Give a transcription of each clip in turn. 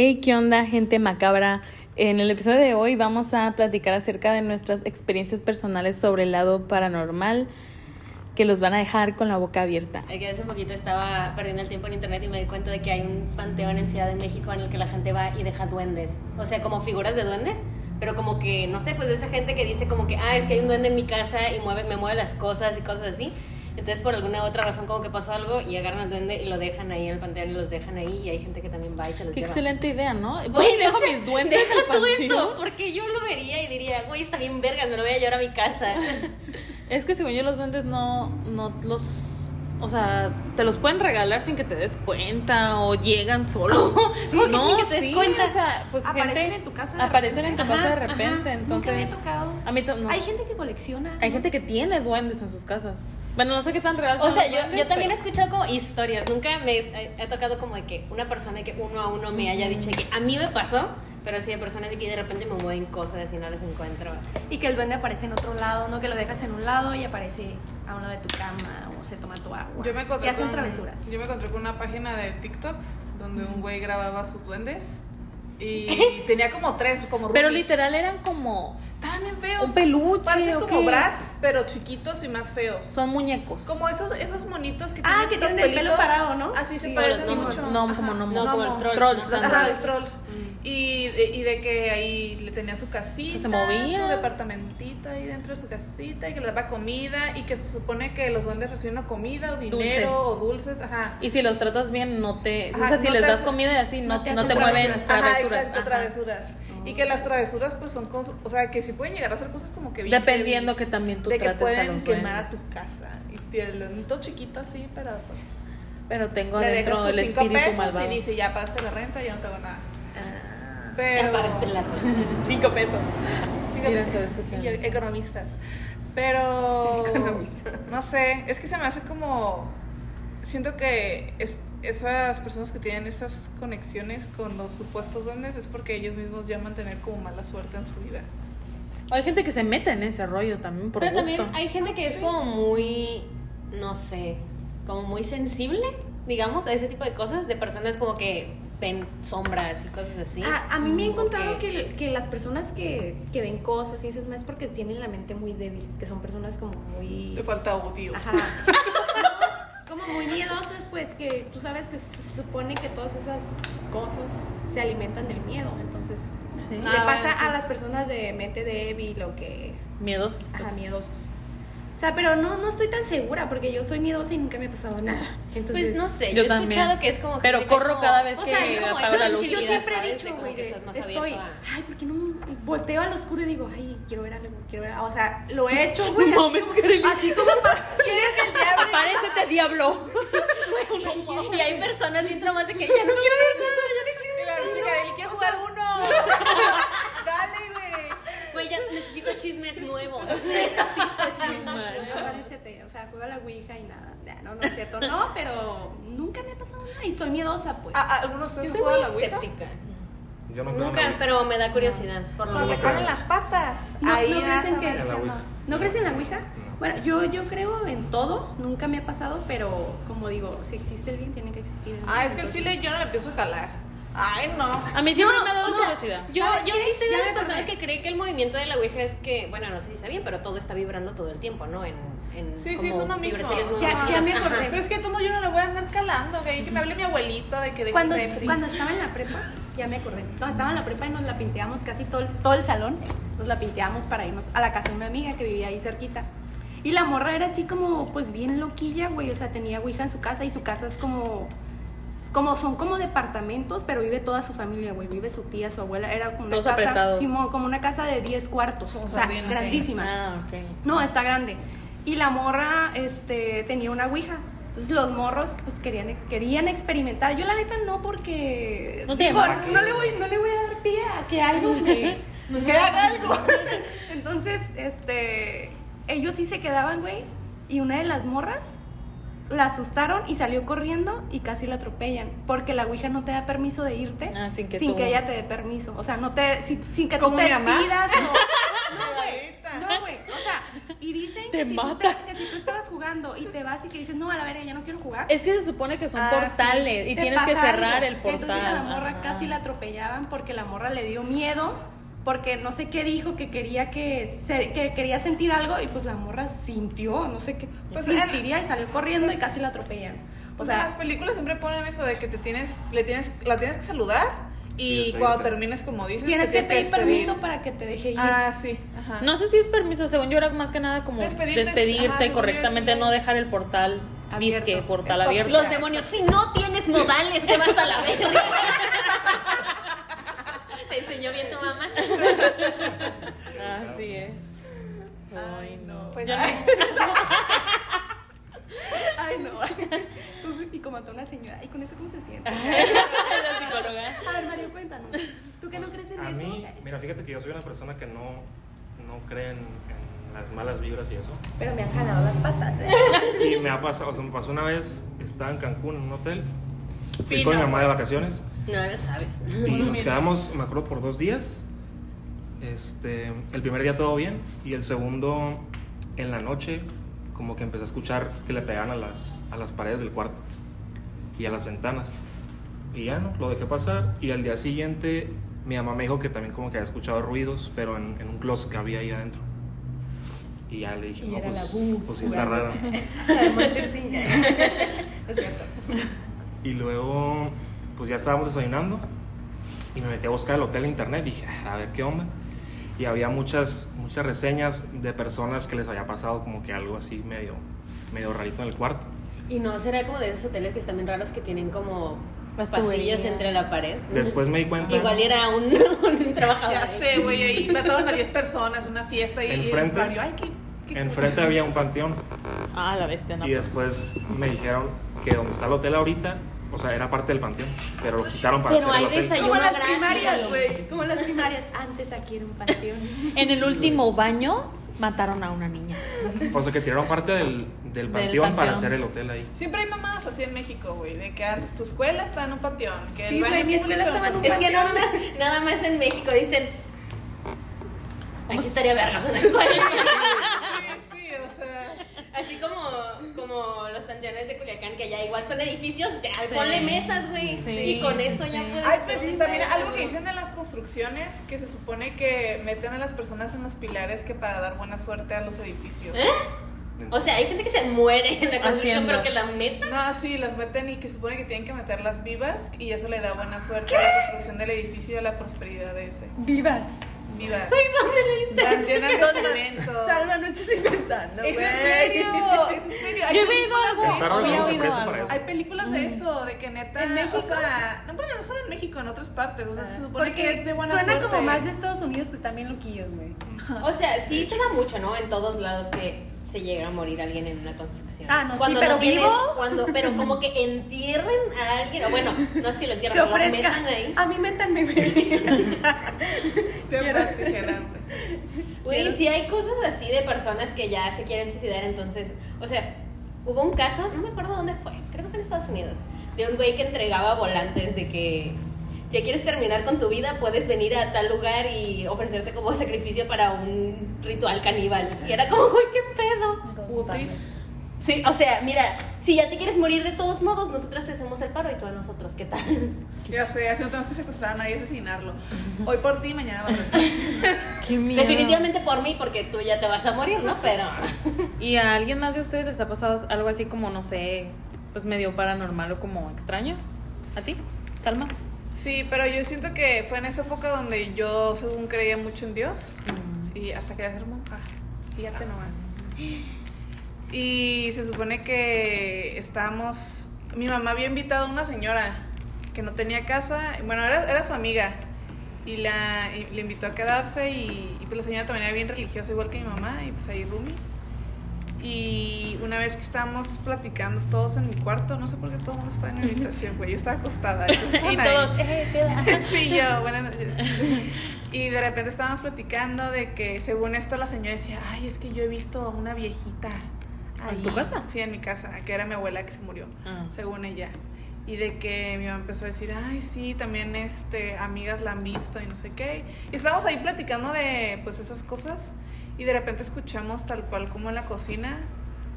Hey, ¿qué onda, gente macabra? En el episodio de hoy vamos a platicar acerca de nuestras experiencias personales sobre el lado paranormal que los van a dejar con la boca abierta. Que hace un poquito estaba perdiendo el tiempo en internet y me di cuenta de que hay un panteón en Ciudad de México en el que la gente va y deja duendes. O sea, como figuras de duendes, pero como que, no sé, pues de esa gente que dice como que, ah, es que hay un duende en mi casa y mueve, me mueve las cosas y cosas así. Entonces, por alguna otra razón, como que pasó algo y agarran al duende y lo dejan ahí en el panteón y los dejan ahí. Y hay gente que también va y se los Qué lleva. excelente idea, ¿no? Voy y dejo mis duendes Deja al tú eso, porque yo lo vería y diría, güey, está bien vergas, me lo voy a llevar a mi casa. Es que según yo los duendes no, no los... O sea, te los pueden regalar sin que te des cuenta o llegan solos. ¿Cómo? ¿Cómo que sin que te des sí, cuenta? O sea, pues Aparecen gente- en tu casa de Aparecen en tu repente. casa de repente, ajá. entonces... Nunca me ha tocado. A mí to- no. Hay gente que colecciona. Hay ¿no? gente que tiene duendes en sus casas. Bueno, no sé qué tan real O sea, yo, yo también he pero- escuchado como historias. Nunca me he, he tocado como de que una persona que uno a uno me haya dicho que a mí me pasó, pero sí de personas de que de repente me mueven cosas y no les encuentro. Y que el duende aparece en otro lado, ¿no? Que lo dejas en un lado y aparece a uno de tu cama o se toma tu agua. Yo me encontré Y hacen con, travesuras. Yo me encontré con una página de TikToks donde un güey grababa sus duendes y tenía como tres, como Pero literal eran como... Estaban bien feos. un peluche, Parecen ¿o como brats, pero chiquitos y más feos. Son muñecos. como esos, esos monitos que Ah, tienen que los tienen el pelo parado, ¿no? Así se parecen mucho. No, como gnomos. No, como los trolls. Trolls, ¿no? Ajá, Trolls. los trolls. Y, de, y de que ahí le tenía su casita, Se movía. su departamentito ahí dentro de su casita y que le daba comida y que se supone que los duendes reciben comida o dinero Dulces. o dulces, ajá. Y si los tratas bien, no te... Ajá, o sea, si no les te das comida y así, no, no te no te mueven travesuras. Ajá, exacto, Ajá. travesuras. Y que las travesuras pues son cosas, o sea, que sí pueden llegar a ser cosas como que bien Dependiendo heavies, que también tú de que trates a pueden los quemar a tu casa. Y tiene todo chiquito así, pero pues Pero tengo le dentro dejas tus el espíritu pesos malvado. y dice, ya pagaste la renta, ya no tengo nada. Ah. Pero la Cinco pesos. Cinco pesos. Y economistas. Pero no sé, es que se me hace como siento que es, esas personas que tienen esas conexiones con los supuestos duendes es porque ellos mismos llaman tener como mala suerte en su vida. Hay gente que se mete en ese rollo también por Pero gusto. también hay gente que es como muy, no sé, como muy sensible, digamos, a ese tipo de cosas, de personas como que ven sombras y cosas así. A, a mí me he Como encontrado que, que las personas que, que ven cosas y dices, no es porque tienen la mente muy débil, que son personas como muy... Te falta odio. Ajá. como muy miedosas, pues que tú sabes que se supone que todas esas cosas se alimentan del miedo, entonces Sí. le Ah, pasa bueno, sí. a las personas de mente débil o que Miedosos. pues. ajá, miedosos. O sea, pero no, no estoy tan segura porque yo soy miedosa y nunca me ha pasado nada. Entonces, Pues no sé, Yo yo, he también. escuchado que es como... Pero corro como- cada vez o que sea, es como esa la luz. yo siempre he dicho, güey, que de- estás más estoy, a- ay, ¿por qué no volteo al oscuro y digo, ay, quiero ver algo, quiero ver, o sea, lo he hecho, güey, No así mames, como- Kareli. así como para, ¿quieres el diablo? Apárese, diablo. Y hay personas bien traumas de que ya no quiero ver nada, ya no quiero Y la chica, Eli, quiero jugar uno. Dale, güey. Ya necesito chismes nuevos. Necesito chismes nuevos. Apárese, o sea, juega la ouija y nada, Ya, no, no es cierto, no, pero nunca me ha pasado nada y estoy miedosa, pues. ¿A, a algunos de Yo ustedes soy juegan muy la Ouija? escéptica. Yo no Nunca, pero me da curiosidad. Por lo Cuando salen las patas. No, ahí no crees en que-. ¿No crees en la ouija? No. Bueno, yo, yo creo en todo, nunca me ha pasado, pero como digo, si existe el bien, tiene que existir el mal. Ah, es que el chile yo no le empiezo a calar. Ay, no. A mí siempre No, me ha dado o sea, curiosidad. Yo, ¿Sabes yo qué? sí soy de las personas que cree que el movimiento de la Ouija es que, bueno, no sé si sabían, pero todo está vibrando todo el tiempo, ¿no? En, en Sí, sí, como es uno mismo. Ya- me acordé. Pero es que todo yo no le voy a andar calando, güey. Que me hable mi abuelito de que deje Cuando, refri. cuando estaba en la prepa, ya me acordé. Cuando estaba en la prepa y nos la pinteamos casi todo, el- todo el salón, nos la pinteamos para irnos a la casa de una amiga que vivía ahí cerquita. Y la morra era así como, pues bien loquilla, güey. O sea, tenía ouija en su casa y su casa es como. Como son como departamentos, pero vive toda su familia, güey. Vive su tía, su abuela. Era como una Todos casa. apretados. Simón, como una casa de 10 cuartos. O sea, grandísima. Ah, ok. No, está grande. Y la morra este, tenía una ouija. Entonces los morros pues querían, querían experimentar. Yo la neta no porque No digo, no le voy, no le voy a dar pie a que algo me, que haga algo. Entonces, este ellos sí se quedaban, güey. Y una de las morras la asustaron y salió corriendo y casi la atropellan. Porque la Ouija no te da permiso de irte Ah, sin que tú- ella te dé permiso. O sea, no te, sin, sin que tú ¿Como te mi mamá? despidas. No, no, güey. No, güey. O sea, y dicen Te que, si tú mata. te- que si tú estabas jugando y te vas y que dices, no, a la verga, ya no quiero jugar. Es que se supone que son Ah, portales te y tienes que cerrar algo. el Sí, portal. Entonces a la morra Ajá. casi la atropellaban porque la morra le dio miedo, porque no sé qué dijo, que quería que, se- que quería sentir algo y pues la morra sintió, no sé qué, Pues, sentiría y salió corriendo pues, y casi la atropellan. O Pues en las sea, películas siempre ponen eso de que te tienes, le tienes, la tienes que saludar Y cuando termines, como dices, tienes te que pedir permiso para que te deje ir. Ah, sí, ajá. No sé si es permiso, según yo era más que nada como Despedirte despedirte, es- ajá, correctamente, no dejar el portal Abierto. portal abierto. Los demonios, si no tienes modales, te vas a la verga. Enseñó bien tu mamá. Así es. Ay, no. Pues, Ya ay, Ay, no. y como a una señora, ¿y con eso cómo se siente? La psicóloga. A ver, Mario, cuéntanos. ¿Tú que no crees en A eso? mí, mira, fíjate que yo soy una persona que no, no cree en, en las malas vibras y eso. Pero me han jalado las patas, ¿eh? Y me ha pasado, o sea, me pasó una vez, estaba en Cancún en un hotel, fui Fino, con mi mamá de pues. vacaciones No, no sabes. y nos quedamos, me acuerdo, por dos días. Este, el primer día todo bien y el segundo, en la noche, como que empecé a escuchar que le pegaban a las, a las paredes del cuarto y a las ventanas. Y ya no, lo dejé pasar y al día siguiente mi mamá me dijo que también como que había escuchado ruidos, pero en, en un closet que había ahí adentro. Y ya le dije, Y no, era la pues, pues sí está raro. Es cierto. Y luego, pues ya estábamos desayunando y me metí a buscar el hotel en internet. Dije, "Ah, a ver qué onda. Y había muchas, muchas reseñas de personas que les había pasado como que algo así medio, medio rarito en el cuarto. Y no será como de esos hoteles que están bien raros que tienen como pasillos entre la pared. Después me di cuenta. Igual era un, un trabajador. ya ahí. sé, güey, ahí mataron a 10 personas, una fiesta y Enfrente. y Mario, ay, qué, qué Enfrente había un panteón. Ah, la bestia, no. Y después me dijeron que donde está el hotel ahorita, o sea, era parte del panteón, pero lo quitaron para Pero hacer el hay hotel. desayuno. Como las gratis. primarias, güey. Como las primarias. Antes aquí era un panteón. En el último baño mataron a una niña. O sea, que tiraron parte del, del panteón para panteón. hacer el hotel ahí. Siempre hay mamadas así en México, güey, de que antes tu escuela estaba en un panteón, que Sí, el baño güey, mi escuela público estaba en un Es que nada más, nada más en México dicen. Aquí estaría vergas una escuela. Sí, sí, Así como, como los panteones de Culiacán, que ya igual son edificios, ya, ponle mesas, güey. Sí, y con eso sí, ya sí. puedes Ay, hacer pues también algo que dicen de las construcciones, que se supone que meten a las personas en los pilares que para dar buena suerte a los edificios. ¿Eh? O sea, hay gente que se muere en la construcción, Haciendo. pero que la meta. No, sí, las meten y que se supone que tienen que meterlas vivas y eso le da buena suerte a la construcción del edificio y a la prosperidad de ese. Vivas. Vivas. Ay, ¿dónde leíste? De cemento. Salva, no estés inventando, ¿Es en serio? ¿Es en serio? Hay Yo he oído películas algo. Había oído algo. para eso. Hay películas de eso, de que neta. ¿En México? O sea, no, bueno, no solo en México, en otras partes. O sea, se supone Porque que es de buena suena suerte. como más de Estados Unidos que están bien loquillos, güey. O sea, sí se da mucho, ¿no? En todos lados que se llega a morir alguien en una construcción. Ah, no, sí, cuando pero no tienes, vivo. cuando, pero como que entierren a alguien, o bueno, no sé si lo entierran, Se pero lo ofrezca. metan ahí. A mí métanme, Quiero-. Güey, sí hay cosas así de personas que ya se quieren suicidar, entonces, o sea, hubo un caso, no me acuerdo dónde fue, creo que fue en Estados Unidos, de un güey que entregaba volantes de que ya quieres terminar con tu vida, puedes venir a tal lugar y ofrecerte como sacrificio para un ritual caníbal. Y era como, güey, qué pedo. Sí, o sea, mira, si ya te quieres morir de todos modos, nosotras te hacemos el paro y tú a nosotros, ¿qué tal? Ya sé, así no tenemos que secuestrar a nadie y asesinarlo. Hoy por ti, mañana por Qué miedo. Definitivamente por mí, porque tú ya te vas a morir, ¿no? Pero... ¿Y a alguien más de ustedes les ha pasado algo así como, no sé, pues medio paranormal o como extraño? ¿A ti? Calma. Sí, pero yo siento que fue en esa época donde yo, según creía mucho en Dios, y hasta quería ser monja. Fíjate nomás. Y se supone que estábamos. Mi mamá había invitado a una señora que no tenía casa. Bueno, era, era su amiga. Y la y le invitó a quedarse. Y, y, pues la señora también era bien religiosa, igual que mi mamá. Y pues ahí roomies. Y una vez que estábamos platicando todos en mi cuarto, no sé por qué todo el mundo estaba en mi habitación, güey. Yo estaba acostada. Y todos, eh. Sí, yo, buenas noches. Y de repente estábamos platicando de que según esto la señora decía, ay, es que yo he visto a una viejita. ¿En ahí". tu casa? Sí, en mi casa, que era mi abuela que se murió, Ah. según ella. Y de que mi mamá empezó a decir, ay, sí, también este, amigas la han visto y no sé qué. Y estábamos ahí platicando de pues esas cosas. Y de repente escuchamos tal cual como en la cocina,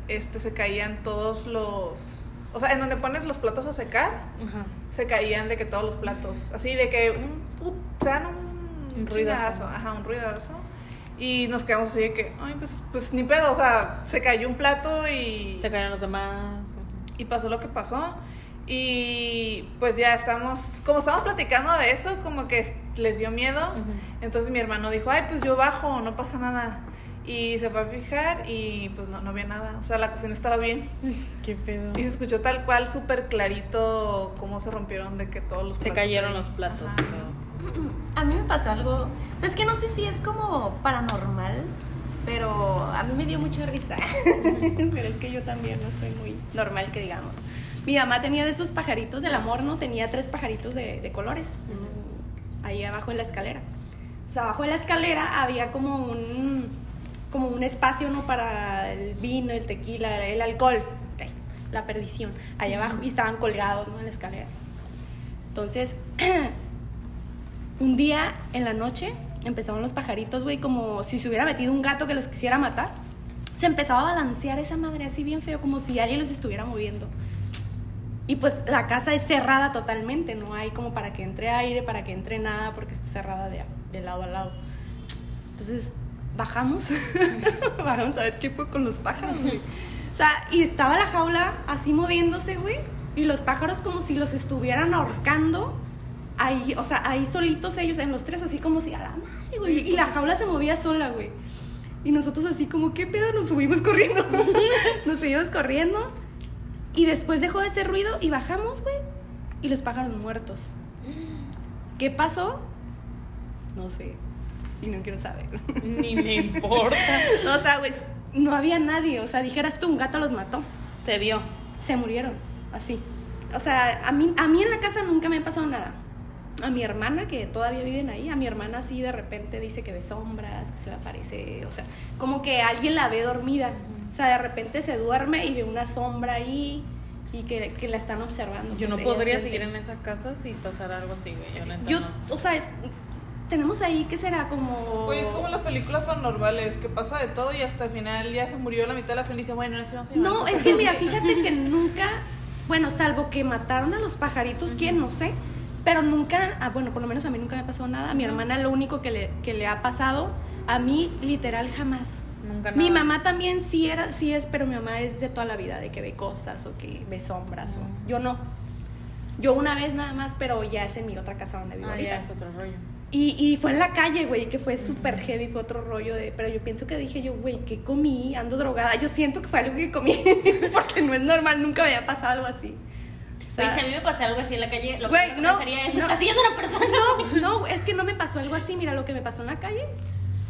este, se caían todos los... O sea, en donde pones los platos a secar, Ajá. se caían de que todos los platos, así de que un put- se dan un, Un ruidazo. ajá, un ruidazo. Y nos quedamos así de que, ay, pues, pues ni pedo, o sea, se cayó un plato y, Se caen los demás. y pasó lo que pasó. Y pues ya estamos, como estamos platicando de eso, como que les dio miedo. Entonces mi hermano dijo, ay, pues yo bajo, no pasa nada. Y se fue a fijar y pues no, no había nada. O sea, la cocina estaba bien. Qué pedo. Y se escuchó tal cual, súper clarito, cómo se rompieron de que todos los Se platos. cayeron ahí. los platos. Ajá. A mí me pasó algo, es que no sé si es como paranormal, pero a mí me dio mucha risa. pero es que yo también no soy muy normal, que digamos. Mi mamá tenía de esos pajaritos del amor, ¿no? Tenía tres pajaritos de, de colores mm, ahí abajo en la escalera. O sea, abajo de la escalera había como un, como un espacio, ¿no? Para el vino, el tequila, el alcohol, ok, la perdición, ahí abajo, y estaban colgados, ¿no? En la escalera. Entonces, un día en la noche empezaron los pajaritos, güey, como si se hubiera metido un gato que los quisiera matar. Se empezaba a balancear esa madre así bien feo, como si alguien los estuviera moviendo. Y pues la casa es cerrada totalmente, no hay como para que entre aire, para que entre nada, porque está cerrada de, de lado a lado. Entonces, bajamos, bajamos a ver qué fue con los pájaros, güey. O sea, y estaba la jaula así moviéndose, güey, y los pájaros como si los estuvieran ahorcando ahí, o sea, ahí solitos ellos, en los tres, así como si a la madre, güey. Y la jaula se movía sola, güey. Y nosotros así como, ¿qué pedo? Nos subimos corriendo. nos subimos corriendo. Y después dejó de hacer ruido y bajamos, güey. Y los pájaros muertos. ¿Qué pasó? No sé. Y no quiero saber. Ni me importa. o sea, güey, no había nadie. O sea, dijeras tú, un gato los mató. Se vio. Se murieron. Así. O sea, a mí, a mí en la casa nunca me ha pasado nada. A mi hermana, que todavía viven ahí, a mi hermana así de repente dice que ve sombras, que se le aparece, o sea, como que alguien la ve dormida. O sea, de repente se duerme y ve una sombra ahí y que, que la están observando. Yo no Pues podría seguir en esa casa si pasara algo así, güey. Yo, neta, Yo, no. o sea, tenemos ahí, ¿qué será? Como... Pues es como las películas paranormales, que pasa de todo y hasta el final ya se murió la mitad de la dice, bueno, vamos a llevar No, es que mira, personajes". fíjate que nunca, bueno, salvo que mataron a los pajaritos, ¿quién? No sé. Pero nunca, ah, bueno, por lo menos a mí nunca me pasó nada. A mi hermana lo único que le, que le ha pasado, a mí literal jamás. Nunca Mi mamá también sí era, sí es, pero mi mamá es de toda la vida, de que ve cosas o que ve sombras. o- yo no. Yo una vez nada más, pero ya es en mi otra casa donde vivo Ah, ahorita. ya es otro rollo. Y, y fue en la calle, güey, que fue súper heavy, fue otro rollo de... Pero yo pienso que dije yo, güey, ¿qué comí? Ando drogada. Yo siento que fue algo que comí, porque no es normal, nunca me había pasado algo así. O sea, Güey, si a mí me pasa algo así en la calle, lo Güey, que no, pensaría es, me no. está siguiendo una persona. no, no, es que no me pasó algo así. Mira lo que me pasó en la calle.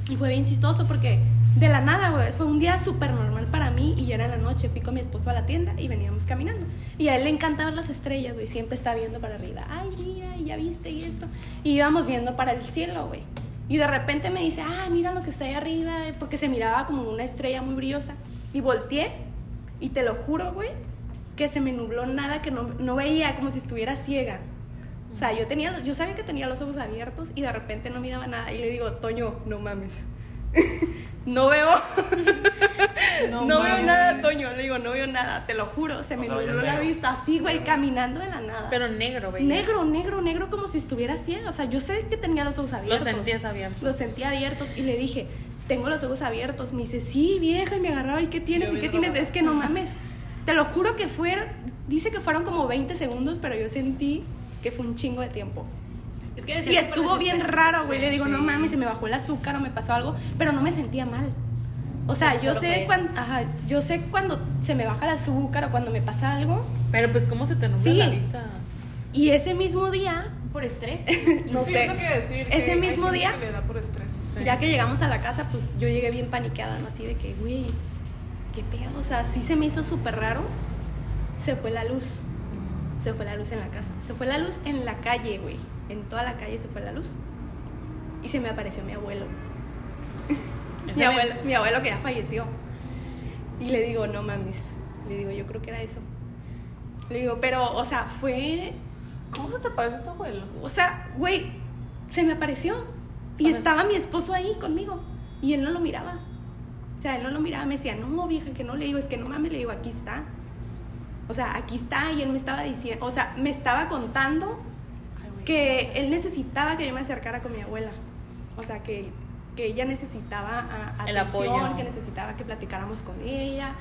Y fue bien chistoso porque de la nada, güey, fue un día súper normal para mí y ya era la noche. Fui con mi esposo a la tienda y veníamos caminando. Y a él le encantaban las estrellas, güey. Siempre está viendo para arriba. Ay, mira, ya viste y esto. Y íbamos viendo para el cielo, güey. Y de repente me dice, ah, mira lo que está ahí arriba, eh", porque se miraba como una estrella muy brillosa. Y volteé y te lo juro, güey, que se me nubló nada, que no, no veía, como si estuviera ciega. O sea, yo, tenía, yo sabía que tenía los ojos abiertos y de repente no miraba nada. Y le digo, Toño, no mames. no veo. No No, veo nada, Toño. Le digo, no veo nada, te lo juro. Se me O sea, nubló veías la vista. Así, güey, caminando de la nada. Pero negro, güey. negro, negro, negro, como si estuviera ciega. O sea, yo sé que tenía los ojos abiertos. sentías abierto. Los sentía abiertos y le dije, tengo los ojos abiertos. Me dice, sí, vieja, y me agarraba, ¿y qué tienes? Yo ¿Y qué tienes? Es que no mames. Te lo juro que fueron, dice que fueron como 20 segundos, pero yo sentí que fue un chingo de tiempo. Es que Y estuvo bien raro, güey. Le digo, no mames, se me bajó el azúcar o me pasó algo, pero no me sentía mal. O sea, yo sé, cuando, ajá, yo sé cuando se me baja el azúcar o cuando me pasa algo. Pero pues, ¿cómo se te nubla Sí. la vista? Y ese mismo día, Por estrés. no sí, sé, es lo que decir. que ese mismo día, que le da por estrés. Sí. ya que llegamos a la casa, pues yo llegué bien paniqueada, ¿no? Así de que, güey, qué pedo. O sea, sí se me hizo súper raro. Se fue la luz. Se fue la luz en la casa. Se fue la luz en la calle, güey. En toda la calle se fue la luz. Y se me apareció mi abuelo. mi abuelo, mi abuelo que ya falleció. Y le digo, no mames. Le digo, yo creo que era eso. Le digo, pero, o sea, fue. ¿Cómo se te parece tu abuelo? O sea, güey, se me apareció. Y estaba mi esposo ahí conmigo. Y él no lo miraba. O sea, él no lo miraba, me decía, no, vieja, que no le digo, es que no mames, le digo, aquí está. O sea, aquí está, y él me estaba diciendo, o sea, me estaba contando que él necesitaba que yo me acercara con mi abuela. O sea, que, que ella necesitaba a- El atención, apoyo. que necesitaba que platicáramos con ella.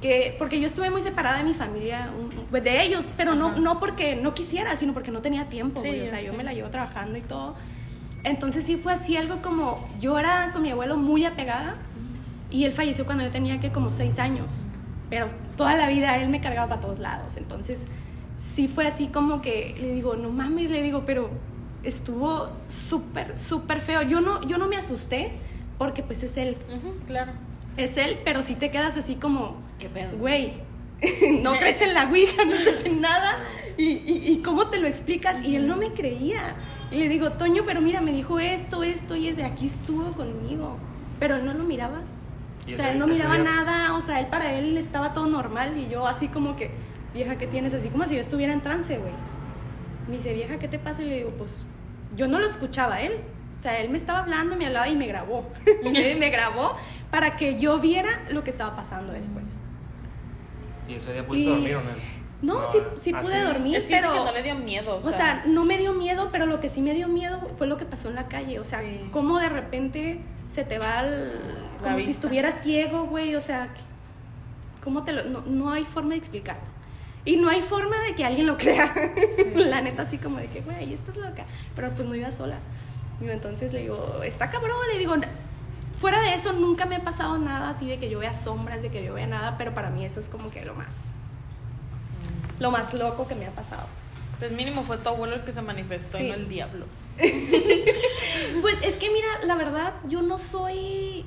Que, porque yo estuve muy separada de mi familia, un- de ellos, pero no, Ajá. no porque no quisiera, sino porque no tenía tiempo, Sí. O sea, yo me la llevo trabajando y todo. Entonces sí fue así algo como, yo era con mi abuelo muy apegada y él falleció cuando yo tenía que como seis años, pero toda la vida él me cargaba para todos lados, entonces sí fue así como que le digo, no mames, le digo, pero estuvo súper, súper feo. Yo no, yo no me asusté porque pues es él, claro. es él, pero sí te quedas así como, ¿Qué pedo? güey, no crees en la Ouija, no crees en nada. Y, y, y cómo te lo explicas? Y él no me creía. Y le digo, Toño, pero mira, me dijo esto, esto y ese, aquí estuvo conmigo. Pero él no lo miraba. O sea, él no miraba día- nada, o sea, él para él estaba todo normal y yo así como que, vieja, ¿qué tienes? Así como si yo estuviera en trance, güey. Me dice, vieja, ¿qué te pasa? Y le digo, pues, yo no lo escuchaba a él. O sea, él me estaba hablando, me hablaba y me grabó. me grabó para que yo viera lo que estaba pasando después. ¿Y ese día pudiste Y- dormir o no? No, sí, sí Ah, pude dormir, Es que dice pero... que no le dio miedo. O sea, no me dio miedo, pero lo que sí me dio miedo fue lo que pasó en la calle. O sea, Sí. cómo de repente se te va al... Como si estuvieras ciego, güey. O sea, ¿cómo te lo...? No, no hay forma de explicarlo. Y no hay forma de que alguien lo crea. la neta, así como de que, güey, estás loca. Pero pues no iba sola. Y entonces le digo, está cabrón. Le digo, fuera de eso, nunca me ha pasado nada así de que yo vea sombras, de que yo vea nada. Pero para mí eso es como que lo más... Lo más loco que me ha pasado. Pues mínimo fue tu abuelo el que se manifestó, Sí. no el diablo. Pues es que mira, la verdad, yo no soy.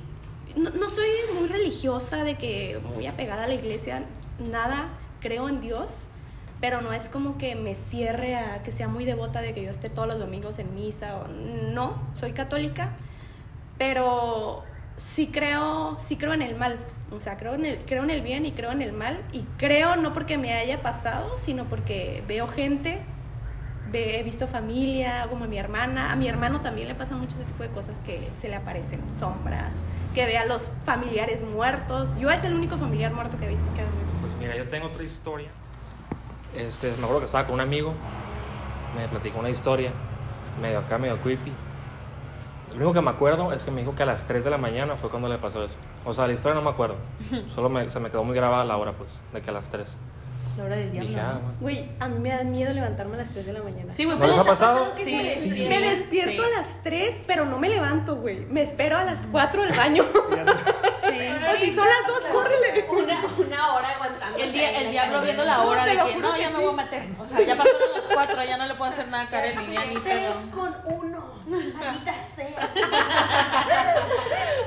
No, no soy muy religiosa, de que muy apegada a la iglesia, nada, creo en Dios, pero no es como que me cierre a que sea muy devota de que yo esté todos los domingos en misa o no, soy católica, pero sí creo, sí creo en el mal, o sea, creo en el, creo en el bien y creo en el mal, y creo no porque me haya pasado, sino porque veo gente he visto familia, como mi hermana, a mi hermano también le pasan mucho ese tipo de cosas que se le aparecen sombras, que ve a los familiares muertos. Yo es el único familiar muerto que he visto. Pues mira, yo tengo otra historia. Este, me acuerdo que estaba con un amigo, me platicó una historia, medio acá, medio creepy. Lo único que me acuerdo es que me dijo que a las 3 de la mañana fue cuando le pasó eso. O sea, la historia no me acuerdo. Solo me- se me quedó muy grabada la hora, pues, de que a las 3. La hora del diablo. Ah. Güey, a mí me da miedo levantarme a las 3 de la mañana. Sí, güey, ¿No les ha pasado? que Sí, sí. despierta? Me despierto Sí. a las 3, pero no me levanto, güey. Me espero a las 4 al baño. Sí. Así son las 2, córrele. Una, una hora aguantando. El, día, el diablo viendo la hora de que no, que ya me voy a meter. O sea, ya pasaron las cuatro, ya no le puedo hacer nada a Karen ni pedo. Tres con uno. Maldita sea.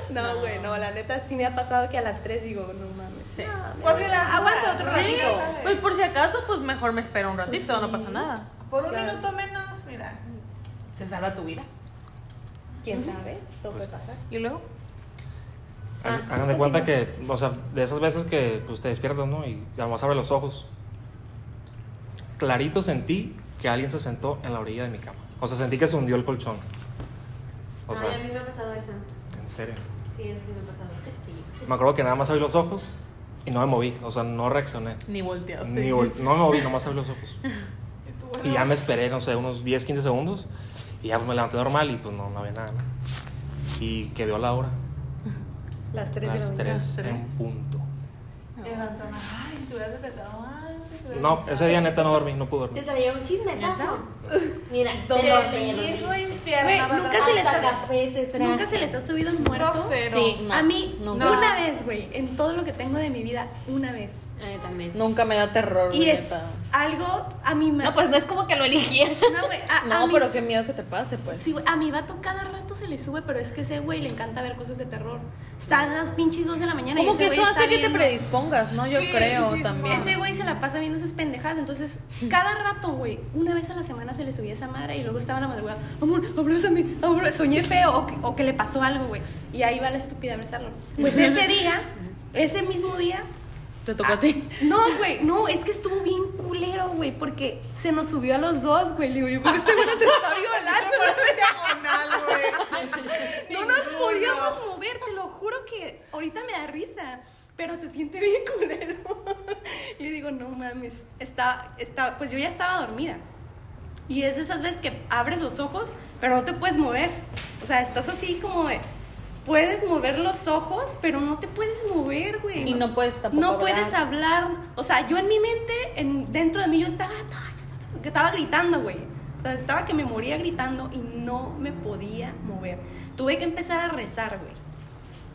No, güey, no, la neta sí me ha pasado que a las 3 digo, no mames. Sí. la- Aguanta otro Sí, ratito. Pues por si acaso, pues mejor me espero un ratito, Pues no pasa nada. Por un Claro. minuto menos, mira. Se salva tu vida. ¿Quién sabe? Todo puede pasar. Y luego, Ah, Hagan de cuenta que, o sea, de esas veces que pues, te despiertas, ¿no? Y ya más abre los ojos. Clarito sentí que alguien se sentó en la orilla de mi cama. O sea, sentí que se hundió el colchón. O sea, Ay, a mí me ha pasado eso. en serio. Sí, eso sí me ha pasado. Sí. Me acuerdo que nada más abrí los ojos y no me moví. O sea, no reaccioné. ni volteaste. Ni vol- no me moví, nomás abrí los ojos. Y ya me esperé, no sé, unos 10, 15 segundos. Y ya pues, me levanté normal y pues no, no había nada. ¿no? Y que vio la hora. Las 3 de la Las mañana. 3 tres. en punto. Levantó, ay, te hubieras despertado antes. No, ese día neta no dormí, no pude Te dormir. traía un chismesazo. Mira, te nunca se les ha- café te. ¿Nunca se les ha subido un muerto? No, cero. Sí, no, a mí, una vez, güey, en todo lo que tengo de mi vida, una vez. Mí también. Nunca me da terror. Y es neta. algo, a mí me... No, pues no es como que lo eligiera. No, güey, No, mí- pero qué miedo que te pase, pues. Sí, güey, a mi vato cada rato se le sube, pero es que ese güey le encanta ver cosas de terror. Están a las pinches 2 de la mañana y Como ese que güey eso está hace que te viendo- predispongas, ¿no? Yo Sí, creo sí, sí, también. Ese güey se la pasa viendo esas pendejadas, entonces cada rato, güey, una vez a la semana se le subía esa madre y luego estaba en la madrugada, amor, abrázame, amor, soñé feo o que, o que le pasó algo, güey. Y ahí va la estúpida a abrazarlo. Pues ese día, ese mismo día, Te tocó a ti. no, güey, no, es que estuvo bien culero, güey, porque se nos subió a los dos, güey. Le digo, yo creo que este güey se está violando. No nos podíamos mover, te lo juro que ahorita me da pero se siente bien culero. y digo, no mames, está, está, pues yo ya estaba dormida. Y es de esas veces que abres los ojos, pero no te puedes mover. O sea, estás así como de, puedes mover los ojos, pero no te puedes mover, güey. Y no puedes tampoco No hablar. puedes hablar. O sea, yo en mi mente, en, dentro de mí, yo estaba, que estaba gritando, güey. O sea, estaba que me moría gritando y no me podía mover. Tuve que empezar a rezar, güey.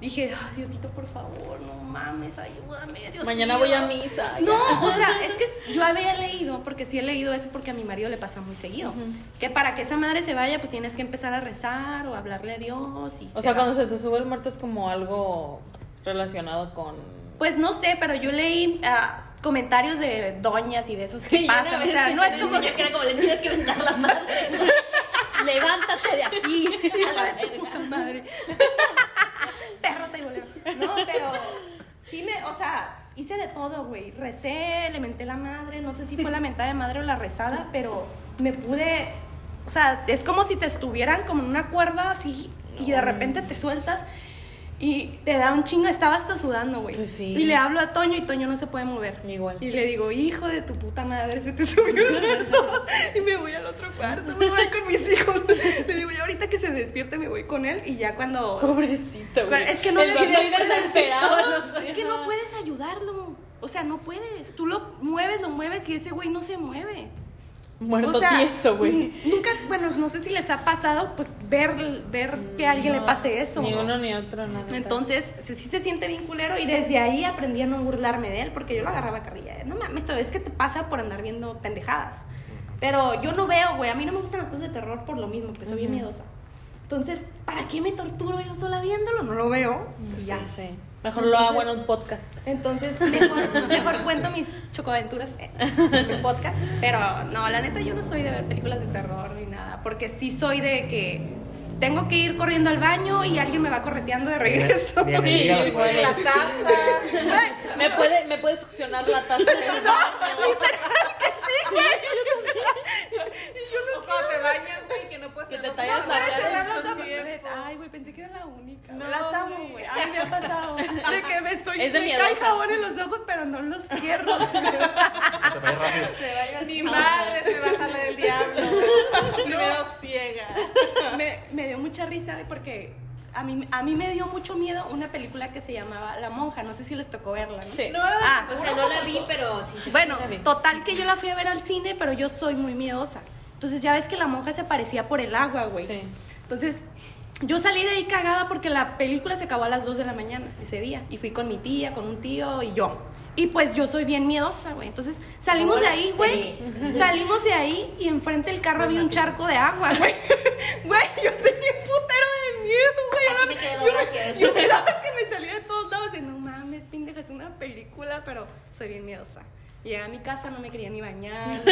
Dije, "Ay, Diosito, por favor, no mames, ayúdame, Dios Mañana mío". voy a misa. No, o sea, es que yo había leído, porque sí he leído eso porque a mi marido le pasa muy seguido, que para que esa madre se vaya, pues tienes que empezar a rezar o hablarle a Dios. Y O se sea, va. cuando se te sube el muerto es como algo relacionado con... Pues no sé, pero yo leí ah, comentarios de doñas y de esos que pasan. O sea, no es como que era como le tienes que vendar la madre. Levántate de aquí. A la Hijo de tu verga. puta madre. Perro te bolero. No, pero sí me, o sea, hice de todo, güey. Recé, le menté la madre, no sé si fue la mentada de madre o la rezada, pero me pude, o sea, es como si te estuvieran como en una cuerda así y de repente te sueltas y te da un chingo, estaba hasta sudando, güey. Pues sí. Y le hablo a Toño y Toño no se puede mover. Igual. Y le digo, hijo de tu puta madre, se te subió el muerto. Y me voy al otro cuarto, me voy con mis hijos. Le digo, yo ahorita que se despierte me voy con él y ya cuando... Pobrecito, güey. Es que no el le desesperado. Es que no puedes ayudarlo. O sea, no puedes. Tú lo mueves, lo mueves y ese güey no se mueve. Muerto o sea, tieso, güey. Nunca, bueno, no sé si les ha pasado, pues ver, ver que a alguien le pase eso. Ni ¿no? uno ni otro, neta. Entonces, sí, sí se siente bien culero y desde ahí aprendí a no burlarme de él porque yo lo agarraba a carrilla. No mames, esto es que te pasa por andar viendo pendejadas. Pero yo no veo, güey, a mí no me gustan las cosas de terror por lo mismo, que soy bien miedosa. Entonces, ¿para qué me torturo yo sola viéndolo? No lo veo. Sí, ya. sí. Mejor lo hago en un podcast. Entonces, mejor, mejor cuento mis chocoaventuras en el podcast. Pero no, la neta, yo no soy de ver películas de terror ni nada. Porque sí soy de que tengo que ir corriendo al baño y alguien me va correteando de regreso. Sí, güey. La taza. ¿Me puede, ¿Me puede succionar la taza? O cuando te bañas, güey, que no puedes Que te tallas la cara. Ay, güey, pensé que era la única. No, las amo, güey. güey. Ay, me ha pasado. De que me estoy. Es de me cae jabón en los ojos, pero no los cierro. Te vayas rápido. Mi madre se va a salir del diablo. Primero ciega. me, me dio mucha risa porque a mí, a mí me dio mucho miedo una película que se llamaba La Monja. No sé si les tocó verla. ¿no? Sí. No, Ah, O sea, no la vi, pero sí. sí. Bueno, la vi. total que yo la fui a ver al cine, pero yo soy muy miedosa. Entonces ya ves que la monja se aparecía por el agua, güey. Sí. Entonces yo salí de ahí cagada porque la película se acabó a las 2 de la mañana ese día. Y fui con mi tía, con un tío y yo. Y pues yo soy bien miedosa, güey. Entonces salimos de ahí, güey. Salimos de ahí y enfrente del carro había un charco de agua, güey. Güey, yo tenía un putero de miedo, güey. Aquí me quedé Yo- dos horas y- Yo miraba que me salía de todos lados y no mames, pendeja, es una película, pero soy bien miedosa. Llegué a mi casa, no me quería ni bañar.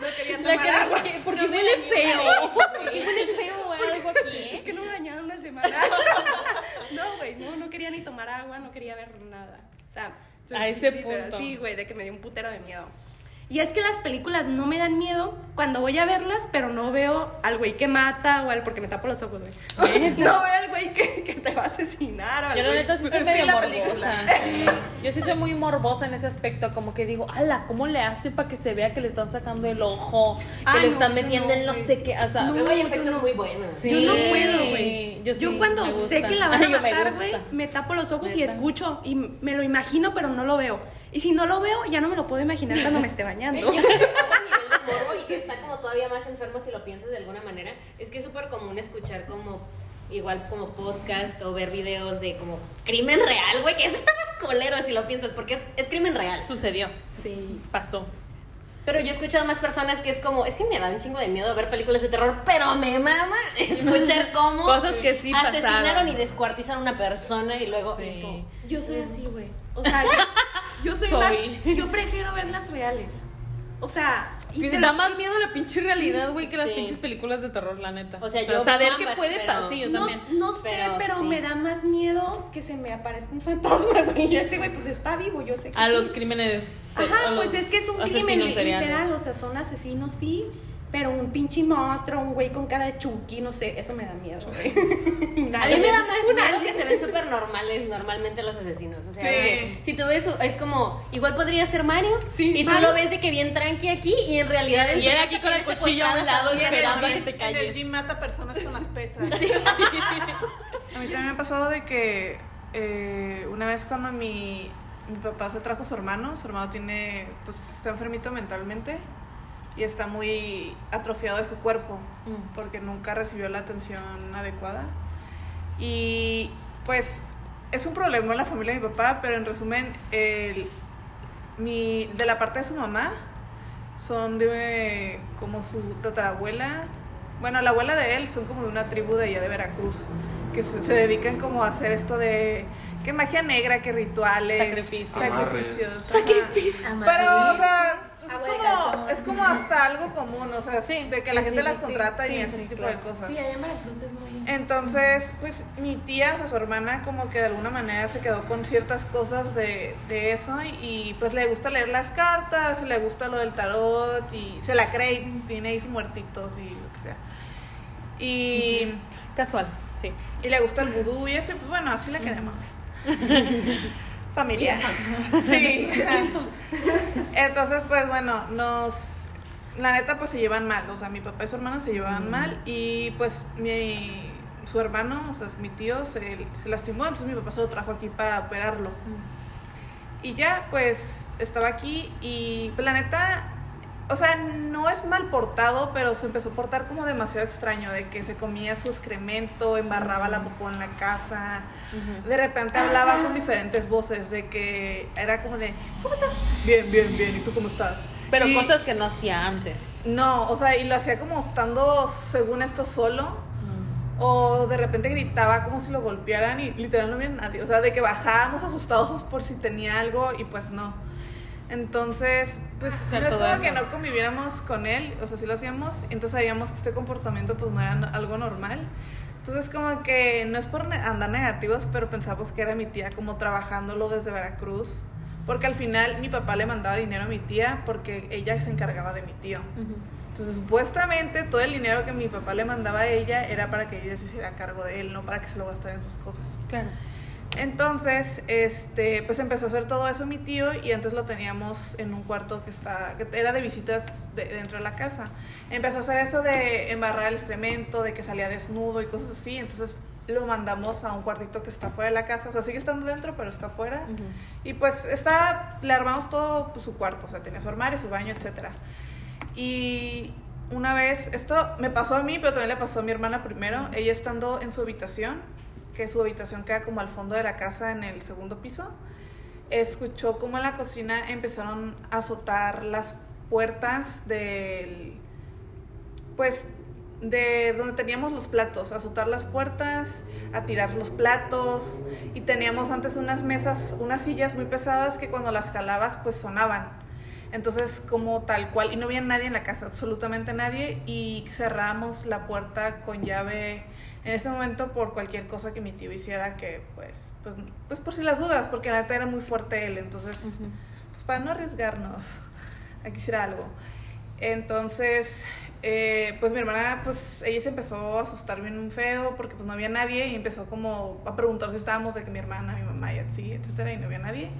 No quería tomar que- agua. porque, porque huele feo. Porque huele feo güey, algo aquí. Es que no me bañaba una semana. No, güey, no, no quería ni tomar agua, no quería ver nada. O sea, A ese literal, punto. Sí, güey, de que me dio un putero de miedo. Y es que las películas no me dan miedo cuando voy a verlas, pero no veo al güey que mata o al porque me tapo los ojos, güey. No veo al güey que, que te va a asesinar o al Yo la neta sí soy Sí, medio la morbosa. película. sí. Yo sí soy muy morbosa en ese aspecto, como que digo, ala, ¿cómo le hace para que se vea que le están sacando el ojo? Que Ah, le no, están yo metiendo no, en no güey. sé qué, o sea, No, hay yo efectos no. muy buenos. Sí. Yo no puedo, güey. Yo Yo, sí, cuando me sé gusta. que la van a Yo me matar, güey, me tapo los ojos y Neta. escucho y me lo imagino, pero no lo veo. Y si no lo veo, ya no me lo puedo imaginar cuando me esté bañando. Yo creo que otro nivel de morbo y que está como todavía más enfermo si lo piensas de alguna manera, es que es súper común escuchar como igual como podcast o ver videos de como crimen real, güey, que eso está más colero si lo piensas, porque es, es crimen real. Sucedió, Sí. pasó. Pero yo he escuchado más personas que es como, es que me da un chingo de miedo ver películas de terror, pero me mama escuchar cómo Cosas que sí asesinaron pasaron. y descuartizaron a una persona y luego Sí. es como, Yo soy así, güey. O sea, yo, soy, Soy. más. Yo prefiero verlas reales. O sea, y te da lo- más miedo la pinche realidad, güey, que las Sí. pinches películas de terror, la neta. O sea, yo saber veo que ambas, puede pasar, sí, yo no, también. no sé, Pero pero, sí. me da más miedo que se me aparezca un fantasma, güey. Y ese güey, pues está vivo, yo sé que A sí. los crímenes. Ajá, pues es que es un crimen literal, o sea, son asesinos, sí. Pero un pinche monstruo, un güey con cara de Chucky, no sé, eso me da miedo, güey. A mí me da más miedo que se ven súper normales normalmente los asesinos. O sea, Sí. si tú ves, es como, igual podría ser Mario. Sí, y tú Mario. lo ves de que bien tranqui aquí y en realidad en Y su era aquí con el cuchillo a un lado esperando a que te en el gym mata personas con las pesas. Sí. A mí también me ha pasado de que eh, una vez cuando mi, mi papá se trajo a su hermano, su hermano tiene, pues está enfermito mentalmente y está muy atrofiado de su cuerpo Mm. porque nunca recibió la atención adecuada. Y pues es un problema en la familia de mi papá, pero en resumen, el, mi, de la parte de su mamá son de como su tatarabuela. Bueno, la abuela de él son como de una tribu de allá de Veracruz, que se, se dedican como a hacer esto de que magia negra, que rituales, Sacrificios. sacrificios. Amarres. ajá. Pero, o sea, pues, es, Agua de como, es como hasta algo común, o sea, Sí, de que la sí, gente sí, las sí, contrata y sí, ese sí, tipo claro. de cosas. Sí, allá en Veracruz es muy... Entonces, pues mi tía, o sea, su hermana, como que de alguna manera se quedó con ciertas cosas de, de eso y, y, pues le gusta leer las cartas, le gusta lo del tarot y se la cree y tiene ahí sus muertitos y lo que sea. Y, Casual, sí. y le gusta el vudú y eso, pues bueno, así la queremos. Familia. Sí. Entonces, pues bueno, nos. La neta, pues se llevan mal. O sea, mi papá y su hermana se llevaban mal. Y pues mi. Su hermano, o sea, mi tío se, se lastimó. Entonces mi papá se lo trajo aquí para operarlo. Y ya, pues estaba aquí. Y pues, la neta. O sea, no es mal portado, pero se empezó a portar como demasiado extraño, de que se comía su excremento, embarraba la popó en la casa, de repente hablaba con diferentes voces, de que era como de, ¿cómo estás? Bien, bien, bien, ¿y tú cómo estás? Pero Y- cosas que no hacía antes. No, o sea, y lo hacía como estando, según esto, solo, o de repente gritaba como si lo golpearan y literal no había nadie, o sea, de que bajábamos asustados por si tenía algo y pues no. Entonces, pues Hacer no es como eso. que no conviviéramos con él, o sea, sí lo hacíamos, entonces sabíamos que este comportamiento pues no era algo normal. Entonces como que no es por andar negativos, pero pensamos que era mi tía como trabajándolo desde Veracruz, porque al final mi papá le mandaba dinero a mi tía porque ella se encargaba de mi tío. Entonces supuestamente todo el dinero que mi papá le mandaba a ella era para que ella se hiciera cargo de él, no para que se lo gastara en sus cosas. Claro. Entonces, este, pues empezó a hacer todo eso mi tío y antes lo teníamos en un cuarto que está, que era de visitas de- dentro de la casa. Empezó a hacer eso de embarrar el excremento, de que salía desnudo y cosas así. Entonces lo mandamos a un cuartito que está fuera de la casa, o sea, sigue estando dentro, pero está fuera. Y pues está, le armamos todo pues, su cuarto, o sea, tenía su armario, su baño, etcétera. Y una vez, esto me pasó a mí, pero también le pasó a mi hermana primero, ella estando en su habitación, que su habitación queda como al fondo de la casa en el segundo piso, escuchó como en la cocina empezaron a azotar las puertas del, pues, de donde teníamos los platos, a azotar las puertas, a tirar los platos, y teníamos antes unas mesas, unas sillas muy pesadas que cuando las jalabas pues sonaban. Entonces, como tal cual, y no había nadie en la casa, absolutamente nadie, y cerramos la puerta con llave en ese momento por cualquier cosa que mi tío hiciera, que pues, pues, pues por si las dudas, porque la neta era muy fuerte él, entonces, pues para no arriesgarnos a que hiciera algo. Entonces, eh, pues mi hermana, pues ella se empezó a asustar bien feo porque pues no había nadie y empezó como a preguntar si estábamos de que mi hermana, mi mamá y así, etcétera, y no había nadie.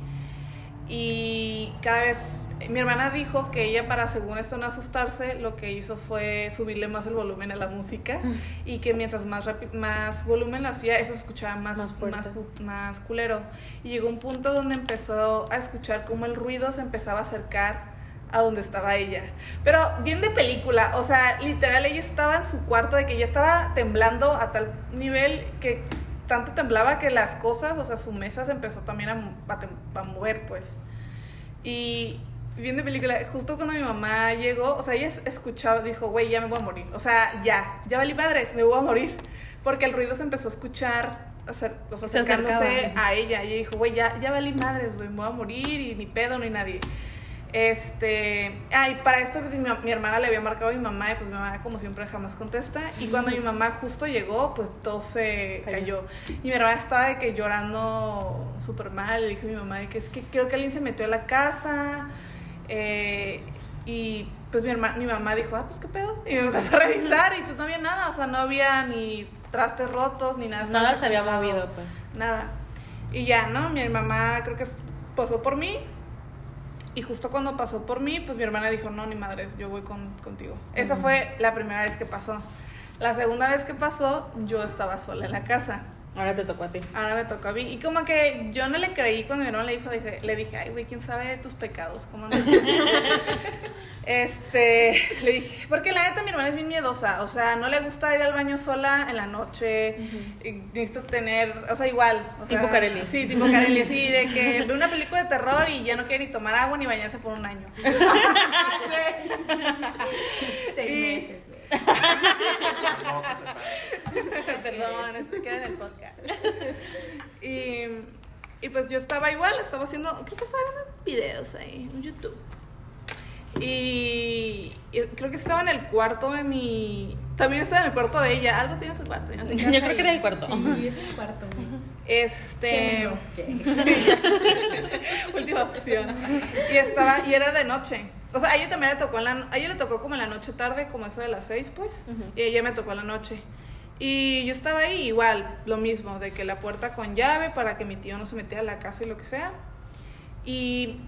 Y cada vez, mi hermana dijo que ella para según esto no asustarse, lo que hizo fue subirle más el volumen a la música y que mientras más, más volumen lo hacía, eso se escuchaba más, Más más, más culero. Y llegó un punto donde empezó a escuchar como el ruido se empezaba a acercar a donde estaba ella. Pero bien de película, o sea, literal ella estaba en su cuarto de que ya estaba temblando a tal nivel que tanto temblaba que las cosas, o sea, su mesa se empezó también a, mover, pues. Y bien de película, justo cuando mi mamá llegó, o sea, ella es- escuchaba, dijo, güey, ya me voy a morir. O sea, ya, ya valí padres, me voy a morir. Porque el ruido se empezó a escuchar, acer- o sea, Se acercándose a ella. Y ella dijo, güey, ya, ya valí madres, güey, me voy a morir y ni pedo ni nadie. Este, ay, para esto pues, mi, mi hermana le había marcado a mi mamá y pues mi mamá como siempre jamás contesta y cuando mi mamá justo llegó pues todo se Cayó. cayó, y mi hermana estaba de que llorando súper mal le dije a mi mamá de que es que creo que alguien se metió a la casa eh, y pues mi, herma- mi mamá dijo, ah, pues qué pedo. Y me empezó a revisar y pues no había nada, o sea, no había ni trastes rotos ni nada. Nada se había movido, pues. Nada. Y ya, ¿no? Mi mamá creo que pasó por mí. Y justo cuando pasó por mí, pues mi hermana dijo, no, ni madres, yo voy con, contigo. Esa fue la primera vez que pasó. La segunda vez que pasó, yo estaba sola en la casa. Ahora te tocó a ti. Ahora me tocó a mí. Y como que yo no le creí cuando mi hermano le dijo, dije- le dije, ay, güey, ¿quién sabe de tus pecados? ¿Cómo andas?" Este, le dije, porque la neta mi hermana es bien miedosa, o sea, no le gusta ir al baño sola en la noche, y necesito tener, o sea, igual. O Tipo sea, Carelli. Sí, tipo Carelli, así, de que ve una película de terror y ya no quiere ni tomar agua ni bañarse por un año. Seis Y- meses, güey. No, que. Perdón, queda en el podcast. Y, y pues yo estaba igual, estaba haciendo, creo que estaba viendo videos ahí en YouTube. Y, y creo que estaba en el cuarto de mi... También estaba en el cuarto de ella. Algo tiene su cuarto. yo no sé qué Yo creo que ahí. era el cuarto. Sí, es el cuarto. Este... ¿Qué? Última opción. Y estaba, y era de noche. O sea, a ella también le tocó en la, a ella le tocó como en la noche tarde, como eso de las seis, pues. Y a ella me tocó en la noche. Y yo estaba ahí igual, lo mismo, de que la puerta con llave para que mi tío no se metiera a la casa y lo que sea. Y,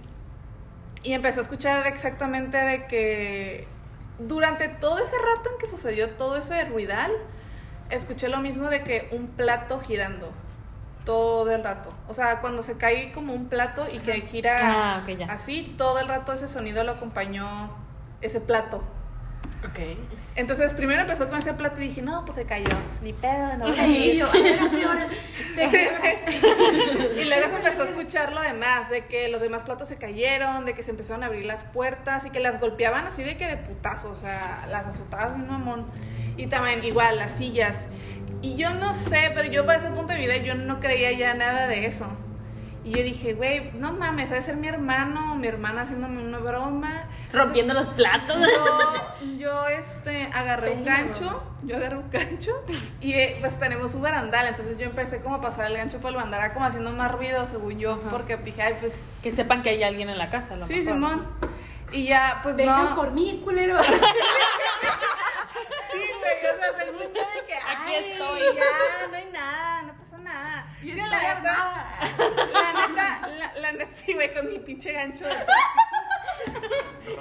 y empecé a escuchar exactamente de que durante todo ese rato en que sucedió todo ese ruidal, escuché lo mismo de que un plato girando todo el rato. O sea, cuando se cae como un plato y que gira Ah, así, todo el rato ese sonido lo acompañó ese plato. Ok. Entonces, primero empezó con ese plato y dije, no, pues se cayó. Ni pedo, no voy a ir. yo, a ver, ¿a qué horas? y luego se empezó a escuchar lo demás, de que los demás platos se cayeron, de que se empezaron a abrir las puertas y que las golpeaban así de que de putazo, o sea, las azotadas un mamón. Y también igual las sillas. Y yo no sé, pero yo para ese punto de vida yo no creía ya nada de eso. Y yo dije, güey, no mames, ha de ser mi hermano o mi hermana haciéndome una broma. Rompiendo los platos. Yo, yo este, agarré un gancho, yo agarré un gancho y eh, pues tenemos un barandal, entonces yo empecé como a pasar el gancho por el barandal, como haciendo más ruido según yo, porque dije, ay, pues Que sepan que hay alguien en la casa. a lo sí, mejor. Simón. Y ya, pues Vengan no. por mí, culero. Sí, güey, o sea, según yo de que, Aquí estoy. ya, no hay nada, no. Y Sí, la neta, la neta, la, la neta, sí, güey, con mi pinche gancho de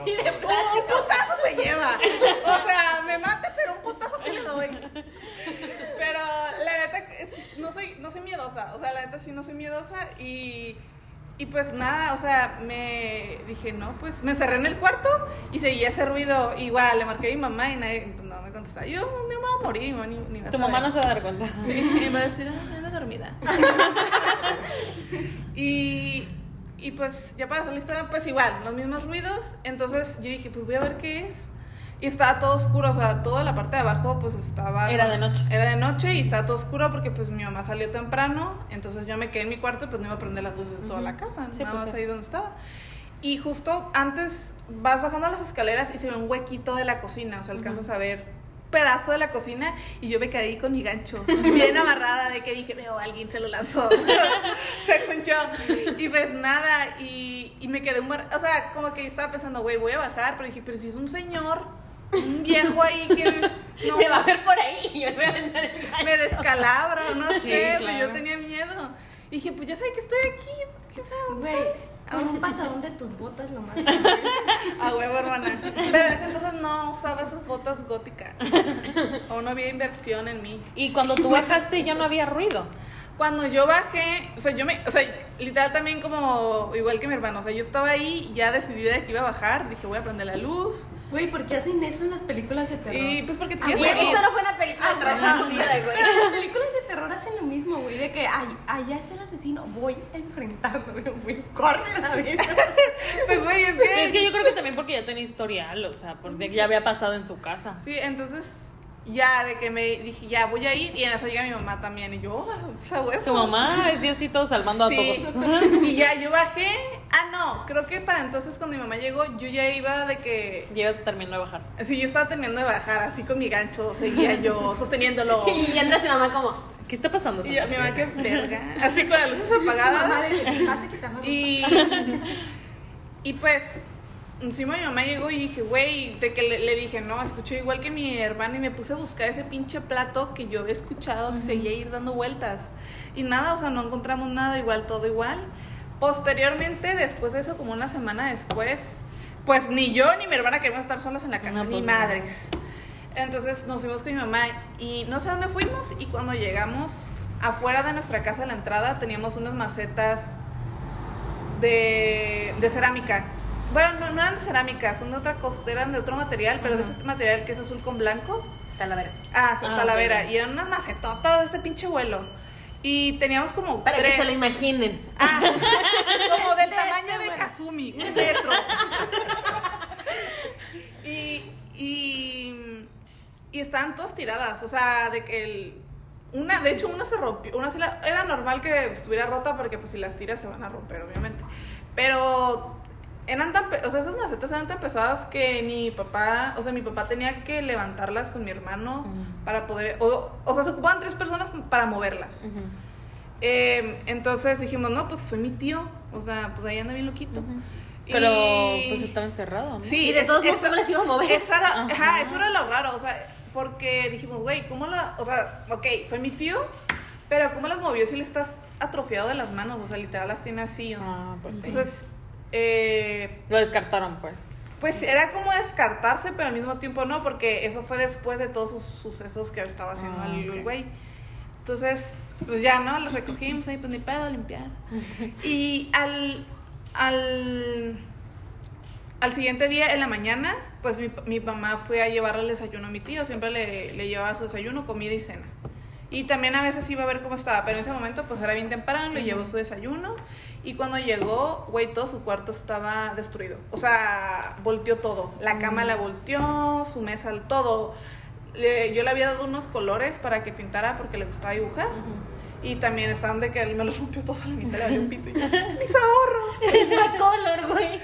Y de Un, un putazo se lleva. O sea, me mata, pero un putazo sí le doy. Pero la neta, es que no soy, no soy miedosa. O sea, la neta sí no soy miedosa. Y, y pues nada, o sea, me dije, no, pues me encerré en el cuarto y seguía ese ruido. Igual, le marqué a mi mamá y nadie no contestaba. Yo día me voy a morir, ni, ni Tu mamá no se va a dar cuenta. Sí, y me va a decir, ah, anda dormida. y, y pues ya para hacer la historia, pues igual, los mismos ruidos. Entonces yo dije, pues voy a ver qué es. Y estaba todo oscuro, o sea, toda la parte de abajo pues estaba... Era de noche. Era de noche y estaba todo oscuro porque pues mi mamá salió temprano. Entonces yo me quedé en mi cuarto y pues no iba a prender las luces de toda la casa, Sí, nada pues, más sí. ahí donde estaba. Y justo antes vas bajando las escaleras y se ve un huequito de la cocina, o sea, alcanzas a ver pedazo de la cocina y yo me quedé ahí con mi gancho, bien amarrada de que dije, veo, alguien se lo lanzó, según yo. Y pues nada, y, y me quedé un... bar- O sea, como que estaba pensando, güey, voy a bajar, pero dije, pero si es un señor, un viejo ahí que... No, Me va a ver por ahí y yo le voy a aventar el gancho. me descalabro, no sé, Sí, pero claro. yo tenía miedo. Y dije, pues ya sé que estoy aquí, ¿quién sabe? Con un patadón de tus botas lo matas. A huevo, hermana. Pero en ese entonces no usaba esas botas góticas. O no había inversión en mí. Y cuando tú bajaste ya no había ruido. Cuando yo bajé, o sea, yo me, o sea, literal también como, igual que mi hermano, o sea, yo estaba ahí ya decidida de que iba a bajar, dije, voy a prender la luz. Güey, ¿por qué hacen eso en las películas de terror? Y pues porque te Ah, quieres Güey, eso no fue una película de terror en su vida, güey. Pero las películas de terror hacen lo mismo, güey, de que ay, allá está el asesino, voy a enfrentarlo, güey, corre la vida. Pues, güey, es Pero que... es que yo creo que también porque ya tenía historial, o sea, porque ya había pasado en su casa. Sí, entonces ya de que me dije, ya voy a ir, y en eso llega mi mamá también, y yo, ah, pues a huevo. Tu mamá es Diosito salvando Sí. a todos. Y ya yo bajé. Ah, no, creo que para entonces cuando mi mamá llegó, yo ya iba de que. Yo terminó de bajar. Sí, yo estaba terminando de bajar, así con mi gancho, seguía yo sosteniéndolo. Y entra su mamá como, ¿Qué está pasando? Y yo, mi mamá, qué verga. Así con las luces Mamá apagadas. Y. Y pues. encima mi mamá llegó y dije, güey, de que le, le dije, no, escuché igual que mi hermana y me puse a buscar ese pinche plato que yo había escuchado que seguía ir dando vueltas. Y nada, o sea, no encontramos nada, igual, todo igual. Posteriormente, después de eso, como una semana después, pues ni yo ni mi hermana queríamos estar solas en la casa, No, ni pues, no. Entonces nos fuimos con mi mamá y no sé dónde fuimos y cuando llegamos afuera de nuestra casa, a la entrada, teníamos unas macetas de, de cerámica. Bueno, no, no eran de cerámica, son de otra cosa, eran de otro material, pero de ese material que es azul con blanco. Talavera. Ah, son Ah, talavera. Y eran unas macetotas de este pinche vuelo. Y teníamos como Para tres. que se lo imaginen. Ah, como del De tamaño este de. Kazumi, un metro. y, y, y estaban todas tiradas, o sea, de que el... Una, de hecho, una se rompió. Una sí la- era normal que estuviera rota porque pues si las tiras se van a romper, obviamente. Pero eran tan, pe- o sea, esas macetas eran tan pesadas que mi papá, o sea, mi papá tenía que levantarlas con mi hermano para poder, o, o sea, se ocupaban tres personas para moverlas. Eh, entonces dijimos, no, pues fue mi tío, o sea, pues ahí anda bien loquito. Pero pues estaba encerrado, ¿no? Sí, Y de es- todos modos, ¿cómo las iba a mover? esa era- Ajá. ajá, eso era lo raro, o sea, porque dijimos, güey, ¿cómo la, o sea, ok, fue mi tío, pero ¿cómo las movió si le estás atrofiado de las manos? O sea, literal las tiene así. ¿no? Ah, pues sí. Entonces, eh, Lo descartaron, pues. pues era como descartarse, pero al mismo tiempo no, porque eso fue después de todos sus sucesos que estaba haciendo Ah, el güey. Entonces, pues ya, ¿no? Los recogimos ahí, pues ni pedo, limpiar. Y al, al, al siguiente día, en la mañana, pues mi, mi mamá fue a llevarle el desayuno a mi tío. Siempre le, le llevaba su desayuno, comida y cena. Y también a veces iba a ver cómo estaba, pero en ese momento pues era bien temprano, le llevó su desayuno y cuando llegó, güey, todo su cuarto estaba destruido. O sea, volteó todo. La cama la volteó, su mesa, todo. Le- yo le había dado unos colores para que pintara porque le gustaba dibujar. Y también estaban de que él me los rompió todos a la mitad, le valió un pito y yo, mis ahorros. Es my color, güey.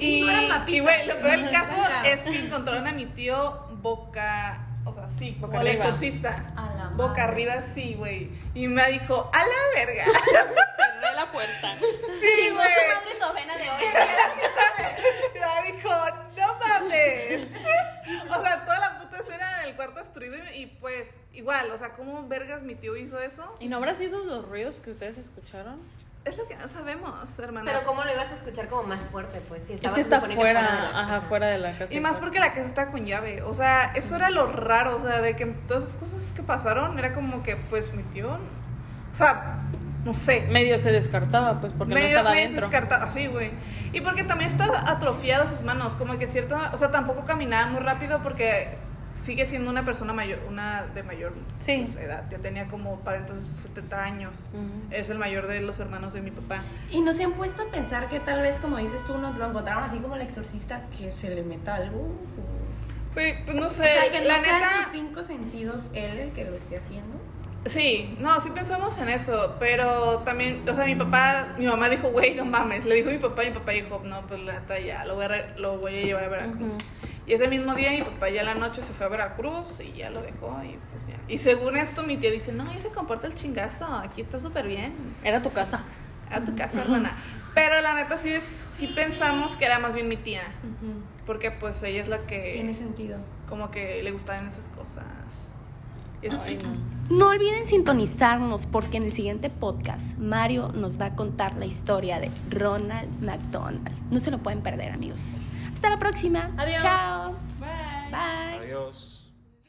Y, y güey, lo peor del caso es que encontraron a mi tío boca, o sea, sí, Boca como el exorcista. A la boca madre. arriba, sí, güey. Y me dijo, a la verga. Cerré la puerta. Sí, güey. su madre tu avena de hoy. Y me dijo, no mames. O sea, toda la puta escena del cuarto destruido y, y, pues igual, o sea, ¿cómo vergas mi tío hizo eso? ¿Y no habrá sido los ruidos que ustedes escucharon? Es lo que no sabemos, hermana. Pero ¿cómo lo ibas a escuchar como más fuerte, pues? Si Es estaba, que está que fuera, la- ajá, fuera de la casa. Y más porque la casa está con llave. O sea, eso era lo raro. O sea, de que todas esas cosas que pasaron era como que, pues, mi tío. O sea, no sé. Medio se descartaba, pues, porque medio, no estaba medio adentro. descartado, así, güey. Y porque también está atrofiada sus manos, como que cierta, o sea, tampoco caminaba muy rápido porque sigue siendo una persona mayor, una de mayor Sí. pues, edad, ya tenía como para entonces 70 años. Es el mayor de los hermanos de mi papá. Y no se han puesto a pensar que tal vez, como dices tú, nos lo encontraron así como el exorcista, que se le meta algo. o- Güey, pues no sé, o sea, que no la neta sus cinco sentidos él el que lo esté haciendo. Sí, no, sí pensamos en eso, pero también, o sea, mi papá, mi mamá dijo, güey, no mames, le dijo a mi papá y mi papá dijo, no, pues la neta ya, lo voy a, re- lo voy a llevar a Veracruz. Y ese mismo día mi papá ya en la noche se fue a Veracruz y ya lo dejó y pues ya. Y según esto mi tía dice, no, ya se comporta el chingazo, aquí está súper bien, Era tu casa. a tu casa, hermana. Pero la neta sí, es, sí pensamos que era más bien mi tía, porque pues ella es la Tiene que sentido. como que le gustaban esas cosas. Ay, no. No olviden sintonizarnos porque en el siguiente podcast Mario nos va a contar la historia de Ronald McDonald. No se lo pueden perder, amigos. Hasta la próxima. Adiós. Chao. Bye. Bye. Adiós.